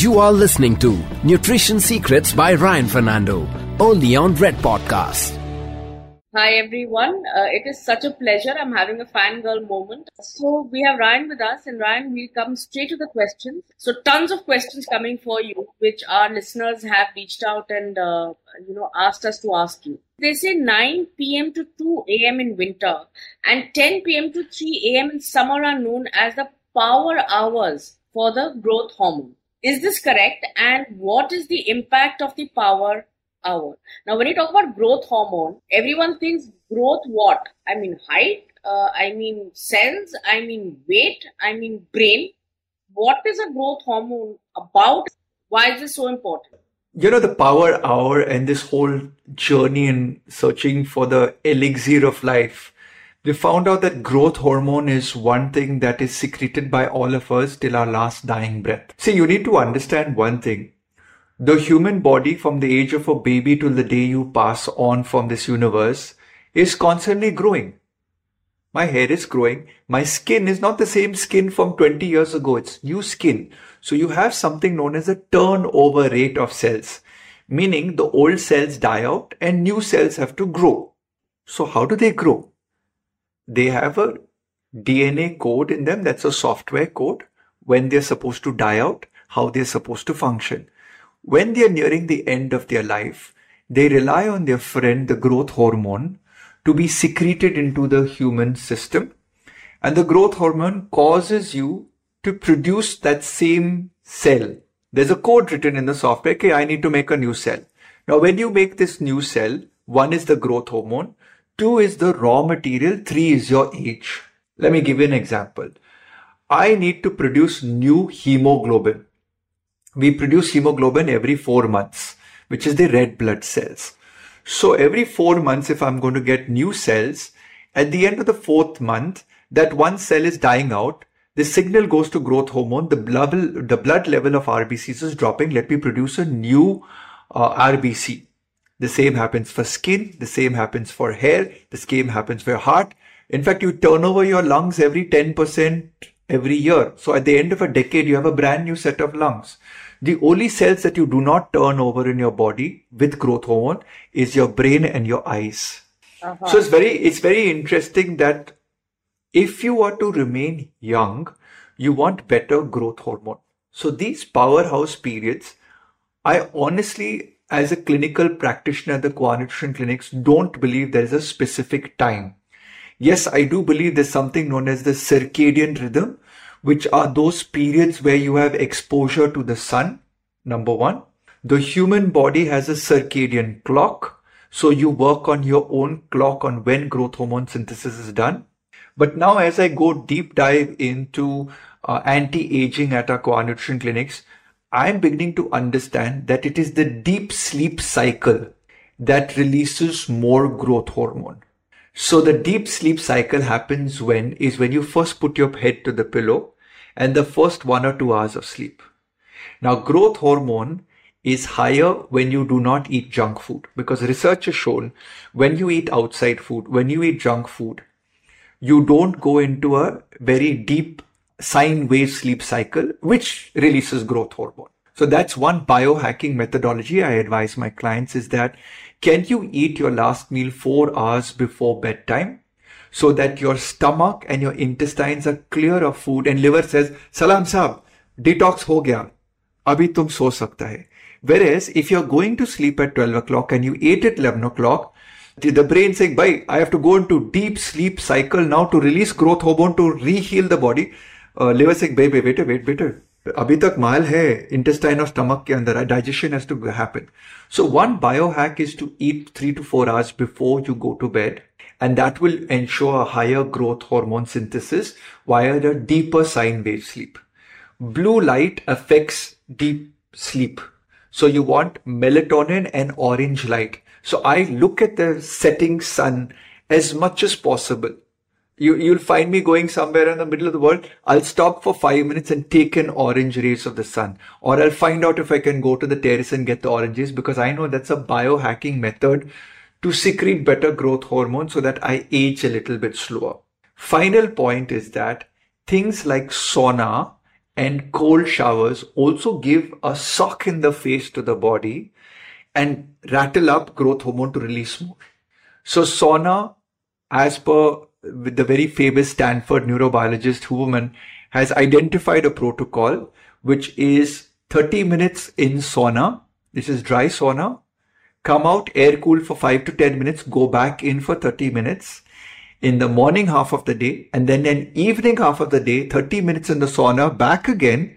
You are listening to Nutrition Secrets by Ryan Fernando, only on Red Podcast. Hi everyone, uh, it is such a pleasure. I'm having a fangirl moment. So we have Ryan with us, and Ryan, we'll come straight to the questions. So tons of questions coming for you, which our listeners have reached out and uh, you know asked us to ask you. They say 9 p.m. to 2 a.m. in winter and 10 p.m. to 3 a.m. in summer are known as the power hours for the growth hormone. Is this correct? And what is the impact of the power hour? Now, when you talk about growth hormone, everyone thinks growth what? I mean, height, uh, I mean, cells, I mean, weight, I mean, brain. What is a growth hormone about? Why is this so important? You know, the power hour and this whole journey in searching for the elixir of life we found out that growth hormone is one thing that is secreted by all of us till our last dying breath. See, you need to understand one thing. The human body from the age of a baby till the day you pass on from this universe is constantly growing. My hair is growing. My skin is not the same skin from 20 years ago. It's new skin. So you have something known as a turnover rate of cells, meaning the old cells die out and new cells have to grow. So how do they grow? They have a DNA code in them. That's a software code when they're supposed to die out, how they're supposed to function. When they're nearing the end of their life, they rely on their friend, the growth hormone, to be secreted into the human system. And the growth hormone causes you to produce that same cell. There's a code written in the software. Okay, I need to make a new cell. Now, when you make this new cell, one is the growth hormone, Two is the raw material. Three is your age. Let me give you an example. I need to produce new hemoglobin. We produce hemoglobin every four months, which is the red blood cells. So every four months, if I'm going to get new cells, at the end of the fourth month, that one cell is dying out. The signal goes to growth hormone. The blood, the blood level of RBCs is dropping. Let me produce a new uh, RBC. The same happens for skin. The same happens for hair. The same happens for your heart. In fact, you turn over your lungs every 10% every year. So at the end of a decade, you have a brand new set of lungs. The only cells that you do not turn over in your body with growth hormone is your brain and your eyes. Uh-huh. So it's very, it's very interesting that if you want to remain young, you want better growth hormone. So these powerhouse periods, I honestly as a clinical practitioner at the Nutrition clinics, don't believe there is a specific time. Yes, I do believe there's something known as the circadian rhythm, which are those periods where you have exposure to the sun. Number one, the human body has a circadian clock. So you work on your own clock on when growth hormone synthesis is done. But now as I go deep dive into uh, anti-aging at our Nutrition clinics, I'm beginning to understand that it is the deep sleep cycle that releases more growth hormone. So the deep sleep cycle happens when is when you first put your head to the pillow and the first one or two hours of sleep. Now growth hormone is higher when you do not eat junk food because research has shown when you eat outside food, when you eat junk food, you don't go into a very deep sine wave sleep cycle, which releases growth hormone. So that's one biohacking methodology I advise my clients is that can you eat your last meal four hours before bedtime so that your stomach and your intestines are clear of food and liver says, Salam detox ho gaya. Abhi tum so sakta hai. Whereas if you're going to sleep at 12 o'clock and you ate at 11 o'clock, the brain saying, bye, I have to go into deep sleep cycle now to release growth hormone to reheal the body liver से बे बेटे wait बेटे अभी तक माल है intestine और stomach के अंदर digestion has to happen so one bio hack is to eat three to four hours before you go to bed and that will ensure a higher growth hormone synthesis via the deeper sine wave sleep. Blue light affects deep sleep. So you want melatonin and orange light. So I look at the setting sun as much as possible you, you'll find me going somewhere in the middle of the world. I'll stop for five minutes and take in orange rays of the sun. Or I'll find out if I can go to the terrace and get the oranges because I know that's a biohacking method to secrete better growth hormone so that I age a little bit slower. Final point is that things like sauna and cold showers also give a sock in the face to the body and rattle up growth hormone to release more. So sauna, as per the very famous Stanford neurobiologist Huberman, has identified a protocol which is 30 minutes in sauna. This is dry sauna. Come out, air cool for 5 to 10 minutes, go back in for 30 minutes in the morning half of the day and then an evening half of the day, 30 minutes in the sauna, back again,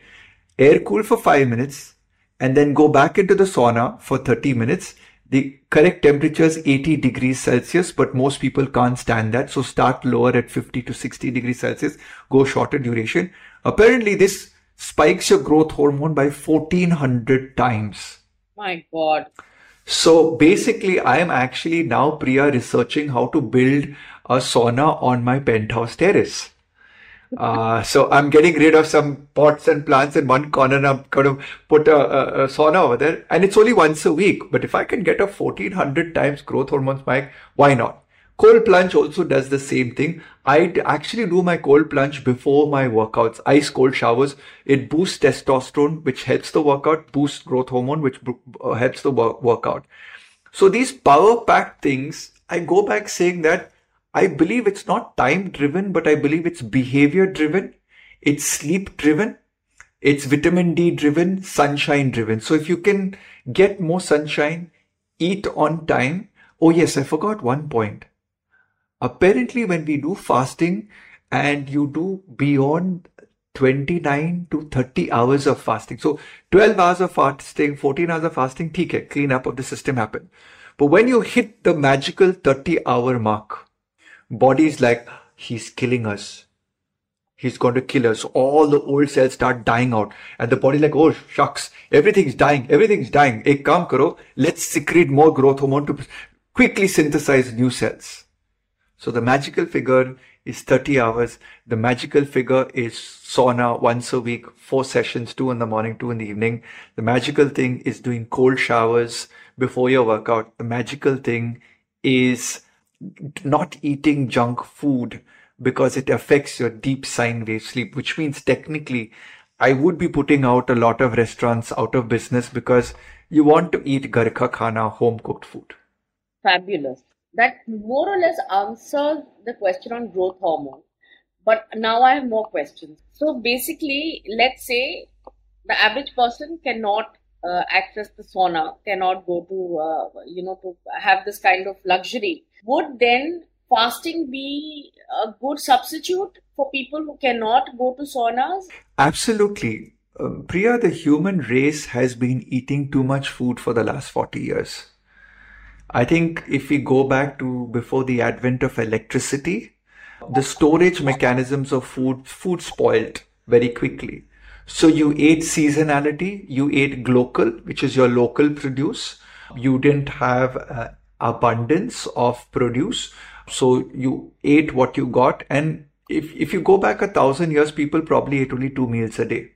air cool for 5 minutes and then go back into the sauna for 30 minutes. The correct temperature is 80 degrees Celsius, but most people can't stand that. So start lower at 50 to 60 degrees Celsius, go shorter duration. Apparently this spikes your growth hormone by 1400 times. My God. So basically, I am actually now, Priya, researching how to build a sauna on my penthouse terrace. Uh, so I'm getting rid of some pots and plants in one corner and I'm going to put a, a, a, sauna over there. And it's only once a week. But if I can get a 1400 times growth hormone spike, why not? Cold plunge also does the same thing. I actually do my cold plunge before my workouts, ice cold showers. It boosts testosterone, which helps the workout, boosts growth hormone, which uh, helps the workout. So these power packed things, I go back saying that I believe it's not time driven, but I believe it's behavior driven. It's sleep driven. It's vitamin D driven, sunshine driven. So if you can get more sunshine, eat on time. Oh yes, I forgot one point. Apparently when we do fasting and you do beyond 29 to 30 hours of fasting. So 12 hours of fasting, 14 hours of fasting, TK, clean up of the system happen. But when you hit the magical 30 hour mark, body's like, he's killing us. He's going to kill us. All the old cells start dying out. And the body like, oh, shucks. Everything's dying. Everything's dying. Ek kaam karo. Let's secrete more growth hormone to quickly synthesize new cells. So the magical figure is 30 hours. The magical figure is sauna once a week, four sessions, two in the morning, two in the evening. The magical thing is doing cold showers before your workout. The magical thing is not eating junk food because it affects your deep sine wave sleep, which means technically I would be putting out a lot of restaurants out of business because you want to eat garka khana, home cooked food. Fabulous. That more or less answers the question on growth hormone. But now I have more questions. So basically, let's say the average person cannot uh, access the sauna, cannot go to, uh, you know, to have this kind of luxury would then fasting be a good substitute for people who cannot go to saunas? Absolutely. Um, Priya, the human race has been eating too much food for the last 40 years. I think if we go back to before the advent of electricity, the storage mechanisms of food, food spoiled very quickly. So you ate seasonality, you ate local, which is your local produce. You didn't have uh, abundance of produce. So you ate what you got. And if, if you go back a thousand years, people probably ate only two meals a day.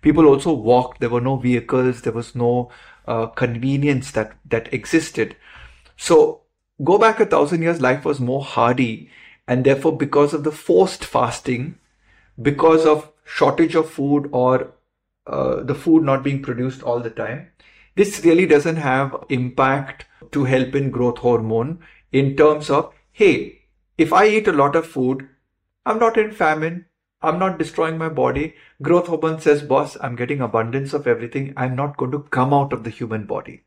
People also walked. There were no vehicles. There was no uh, convenience that, that existed. So go back a thousand years, life was more hardy. And therefore, because of the forced fasting, because of shortage of food or uh, the food not being produced all the time, this really doesn't have impact to help in growth hormone in terms of, hey, if I eat a lot of food, I'm not in famine. I'm not destroying my body. Growth hormone says, boss, I'm getting abundance of everything. I'm not going to come out of the human body.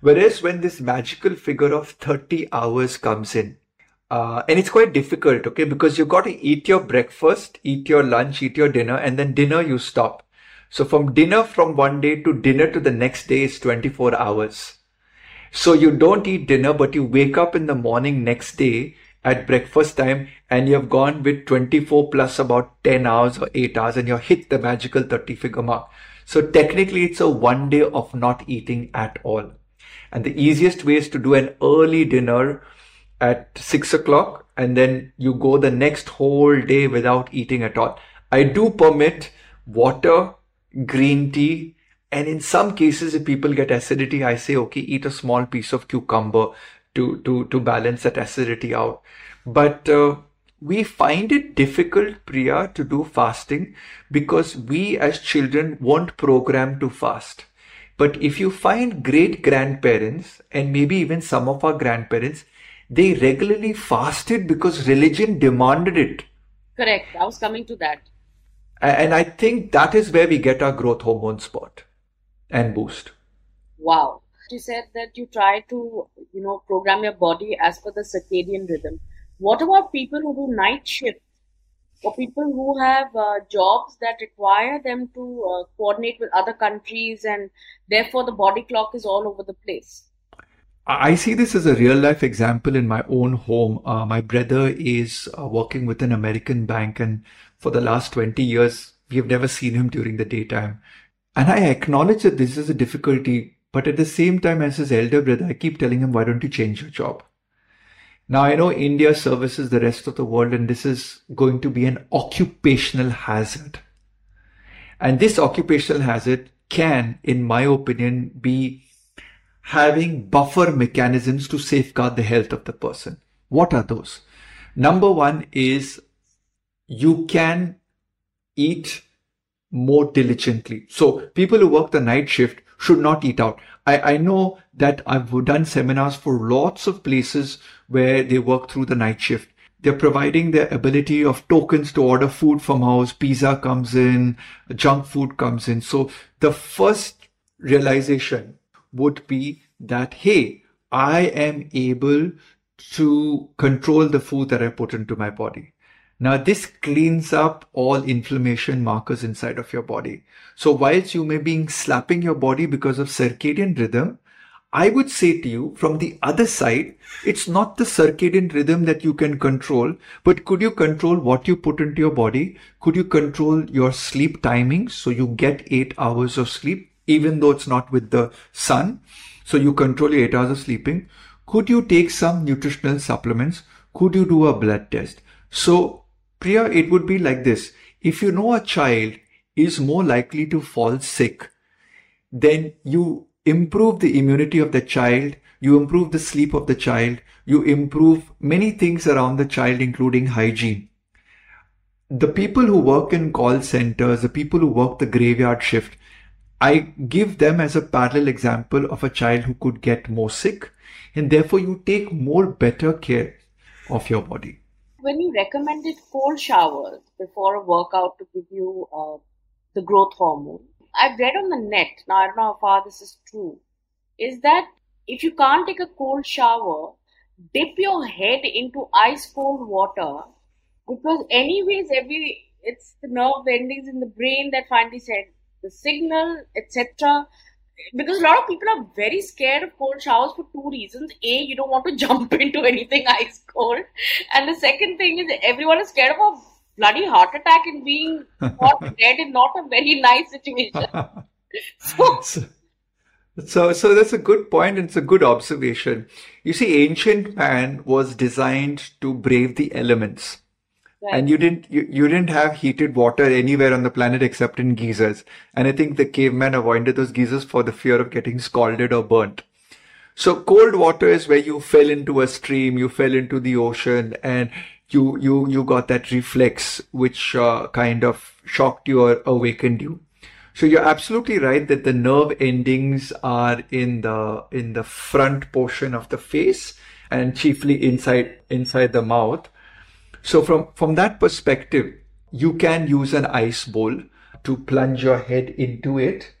Whereas when this magical figure of 30 hours comes in, uh, and it's quite difficult, okay, because you've got to eat your breakfast, eat your lunch, eat your dinner, and then dinner you stop. So from dinner from one day to dinner to the next day is 24 hours. So you don't eat dinner, but you wake up in the morning next day at breakfast time and you have gone with 24 plus about 10 hours or 8 hours and you hit the magical 30 figure mark. So technically it's a one day of not eating at all. And the easiest way is to do an early dinner at 6 o'clock and then you go the next whole day without eating at all. I do permit water, green tea, and in some cases, if people get acidity, I say, okay, eat a small piece of cucumber to, to, to balance that acidity out. But uh, we find it difficult, Priya, to do fasting because we as children weren't programmed to fast. But if you find great grandparents and maybe even some of our grandparents, they regularly fasted because religion demanded it. Correct. I was coming to that. And I think that is where we get our growth hormone spot and boost. Wow. You said that you try to, you know, program your body as per the circadian rhythm. What about people who do night shift or people who have uh, jobs that require them to uh, coordinate with other countries and therefore the body clock is all over the place? I see this as a real life example in my own home. Uh, my brother is uh, working with an American bank, and for the last 20 years, we have never seen him during the daytime. And I acknowledge that this is a difficulty, but at the same time, as his elder brother, I keep telling him, why don't you change your job? Now, I know India services the rest of the world, and this is going to be an occupational hazard. And this occupational hazard can, in my opinion, be having buffer mechanisms to safeguard the health of the person. What are those? Number one is you can eat more diligently. So people who work the night shift should not eat out. I, I know that I've done seminars for lots of places where they work through the night shift. They're providing their ability of tokens to order food from house. Pizza comes in, junk food comes in. So the first realization would be that, hey, I am able to control the food that I put into my body. Now, this cleans up all inflammation markers inside of your body. So, whilst you may be slapping your body because of circadian rhythm, I would say to you from the other side, it's not the circadian rhythm that you can control, but could you control what you put into your body? Could you control your sleep timings so you get eight hours of sleep? Even though it's not with the sun. So you control your eight hours of sleeping. Could you take some nutritional supplements? Could you do a blood test? So Priya, it would be like this. If you know a child is more likely to fall sick, then you improve the immunity of the child, you improve the sleep of the child, you improve many things around the child, including hygiene. The people who work in call centers, the people who work the graveyard shift, I give them as a parallel example of a child who could get more sick, and therefore you take more better care of your body. When you recommended cold showers before a workout to give you uh, the growth hormone, I've read on the net, now I don't know how far this is true, is that if you can't take a cold shower, dip your head into ice cold water because anyways every it's the nerve endings in the brain that finally said the signal, etc. Because a lot of people are very scared of cold showers for two reasons. A, you don't want to jump into anything ice cold. And the second thing is everyone is scared of a bloody heart attack and being caught dead is not a very nice situation. so, so, so that's a good point and it's a good observation. You see, ancient man was designed to brave the elements. Right. And you didn't you, you didn't have heated water anywhere on the planet except in geysers. And I think the cavemen avoided those geysers for the fear of getting scalded or burnt. So cold water is where you fell into a stream, you fell into the ocean, and you you you got that reflex which uh, kind of shocked you or awakened you. So you're absolutely right that the nerve endings are in the in the front portion of the face and chiefly inside inside the mouth. So from, from that perspective, you can use an ice bowl to plunge your head into it.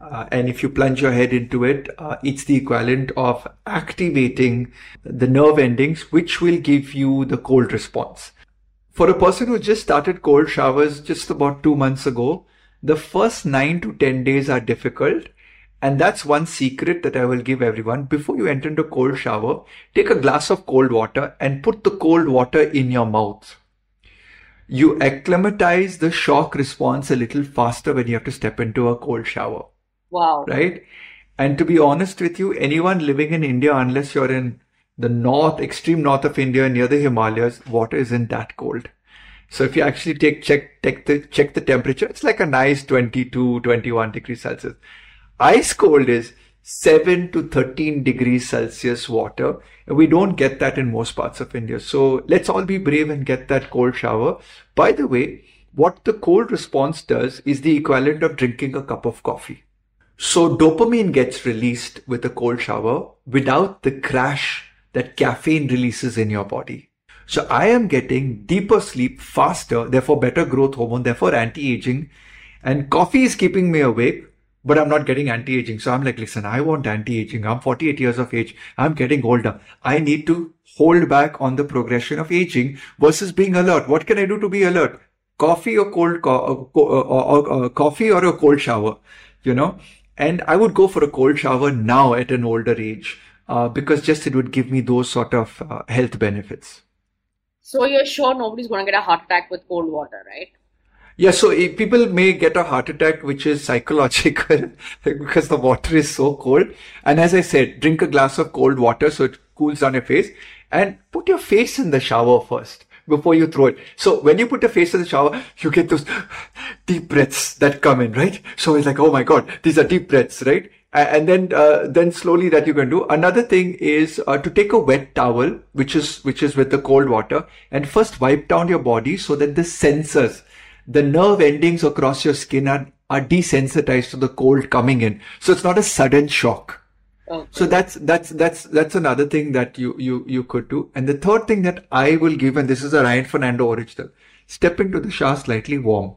Uh, and if you plunge your head into it, uh, it's the equivalent of activating the nerve endings, which will give you the cold response. For a person who just started cold showers just about two months ago, the first nine to 10 days are difficult. And that's one secret that I will give everyone. Before you enter into cold shower, take a glass of cold water and put the cold water in your mouth. You acclimatize the shock response a little faster when you have to step into a cold shower. Wow. Right? And to be honest with you, anyone living in India, unless you're in the north, extreme north of India near the Himalayas, water isn't that cold. So if you actually take check take the check the temperature, it's like a nice 22, 21 degrees Celsius. Ice cold is 7 to 13 degrees Celsius water. We don't get that in most parts of India. So let's all be brave and get that cold shower. By the way, what the cold response does is the equivalent of drinking a cup of coffee. So dopamine gets released with a cold shower without the crash that caffeine releases in your body. So I am getting deeper sleep faster, therefore better growth hormone, therefore anti-aging. And coffee is keeping me awake, but I'm not getting anti-aging. So I'm like, listen, I want anti-aging. I'm 48 years of age. I'm getting older. I need to hold back on the progression of aging versus being alert. What can I do to be alert? Coffee or cold, co- uh, uh, uh, coffee or a cold shower, you know? And I would go for a cold shower now at an older age, uh, because just it would give me those sort of uh, health benefits. So you're sure nobody's going to get a heart attack with cold water, right? Yeah, so people may get a heart attack, which is psychological because the water is so cold. And as I said, drink a glass of cold water so it cools down your face and put your face in the shower first before you throw it. So when you put your face in the shower, you get those deep breaths that come in, right? So it's like, oh my God, these are deep breaths, right? And then, uh, then slowly that you can do. Another thing is uh, to take a wet towel, which is, which is with the cold water and first wipe down your body so that the sensors, the nerve endings across your skin are, are desensitized to the cold coming in. So it's not a sudden shock. Okay. So that's that's that's that's another thing that you you you could do. And the third thing that I will give, and this is a Ryan Fernando original, step into the shower slightly warm.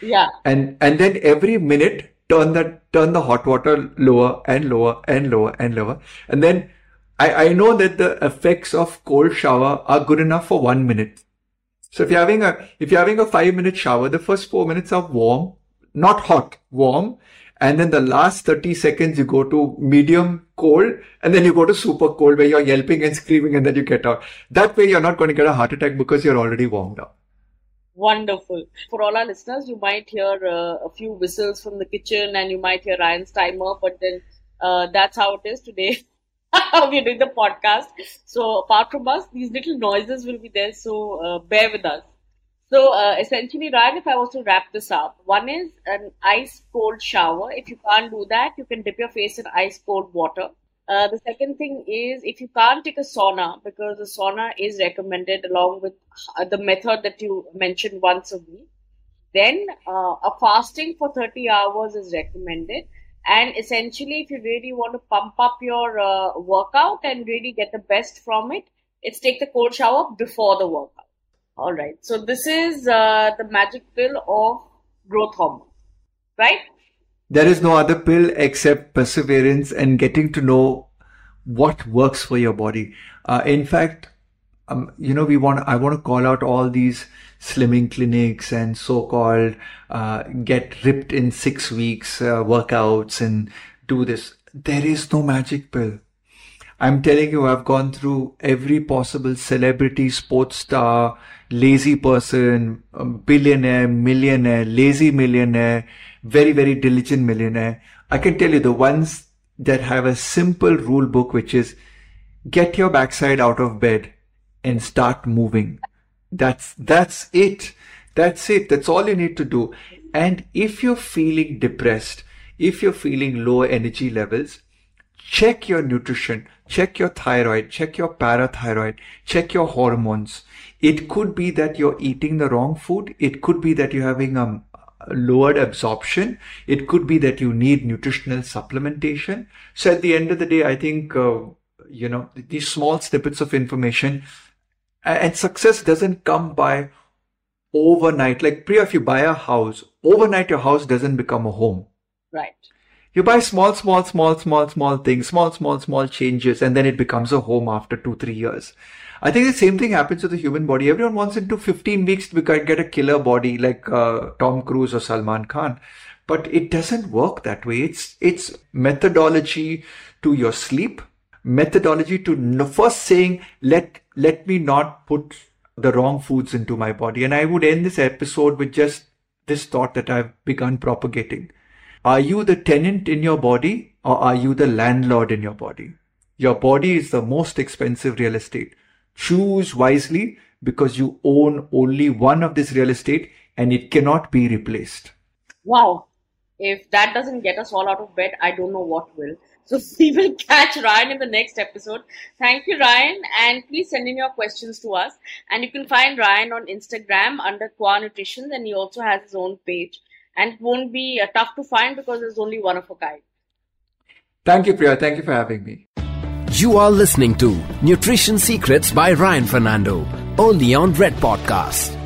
Yeah. And and then every minute turn that turn the hot water lower and lower and lower and lower. And then I, I know that the effects of cold shower are good enough for one minute. So if you're having a if you're having a five minute shower, the first four minutes are warm, not hot, warm. And then the last 30 seconds you go to medium cold and then you go to super cold where you're yelping and screaming and then you get out. That way you're not going to get a heart attack because you're already warmed up. Wonderful. For all our listeners you might hear uh, a few whistles from the kitchen and you might hear ryan's timer but then uh, that's how it is today we're doing the podcast so apart from us these little noises will be there so uh, bear with us so uh, essentially, Ryan, if I was to wrap this up, one is an ice cold shower. If you can't do that, you can dip your face in ice cold water. Uh, the second thing is if you can't take a sauna, because the sauna is recommended along with the method that you mentioned once a week, then uh, a fasting for 30 hours is recommended. And essentially, if you really want to pump up your uh, workout and really get the best from it, it's take the cold shower before the workout. All right. So this is uh, the magic pill of growth hormone, right? There is no other pill except perseverance and getting to know what works for your body. Uh, in fact, um, you know, we want, I want to call out all these slimming clinics and so-called, uh, get ripped in six weeks, uh, workouts and do this. There is no magic pill. I'm telling you, I've gone through every possible celebrity, sports star, lazy person, billionaire, millionaire, lazy millionaire, very, very diligent millionaire. I can tell you the ones that have a simple rule book, which is get your backside out of bed and start moving. That's, that's it. That's it. That's all you need to do. And if you're feeling depressed, if you're feeling low energy levels, check your nutrition, check your thyroid, check your parathyroid, check your hormones. It could be that you're eating the wrong food. It could be that you're having a lowered absorption. It could be that you need nutritional supplementation. So at the end of the day, I think, uh, you know, these small snippets of information and success doesn't come by overnight. Like Priya, if you buy a house, overnight your house doesn't become a home. Right. You buy small, small, small, small, small things, small, small, small changes, and then it becomes a home after two, three years. I think the same thing happens to the human body. Everyone wants into 15 weeks to get a killer body like uh, Tom Cruise or Salman Khan. But it doesn't work that way. It's, it's methodology to your sleep, methodology to first saying, let, let me not put the wrong foods into my body. And I would end this episode with just this thought that I've begun propagating are you the tenant in your body or are you the landlord in your body? Your body is the most expensive real estate. Choose wisely because you own only one of this real estate and it cannot be replaced. Wow. If that doesn't get us all out of bed, I don't know what will. So we will catch Ryan in the next episode. Thank you, Ryan. And please send in your questions to us. And you can find Ryan on Instagram under Qua Nutrition. And he also has his own page. And it won't be uh, tough to find because there's only one of a kind. Thank you, Priya. Thank you for having me. You are listening to Nutrition Secrets by Ryan Fernando, only on Red Podcast.